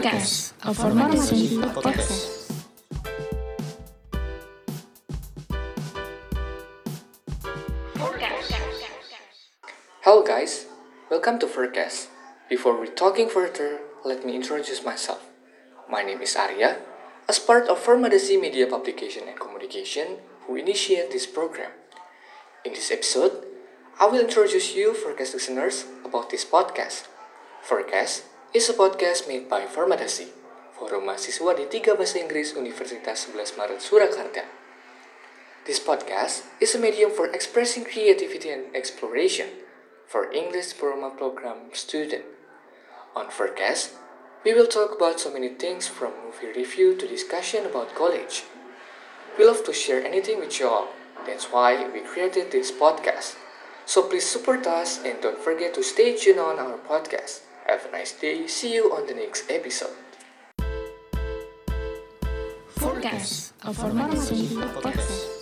Forecast, a formasi podcast. Hello guys, welcome to Forecast. Before we talking further, let me introduce myself. My name is Arya, as part of Formadasi Media Publication and Communication, who initiate this program. In this episode, I will introduce you Forecast listeners about this podcast. Forecast is a podcast made by Formadasi, Forum Mahasiswa di Tiga Bahasa Inggris Universitas 11 Maret Surakarta. This podcast is a medium for expressing creativity and exploration for English Diploma Program student. On Forecast, we will talk about so many things from movie review to discussion about college. We love to share anything with you all. That's why we created this podcast. So please support us and don't forget to stay tuned on our podcast. Have a nice day. See you on the next episode. Forecast, a formasi podcast.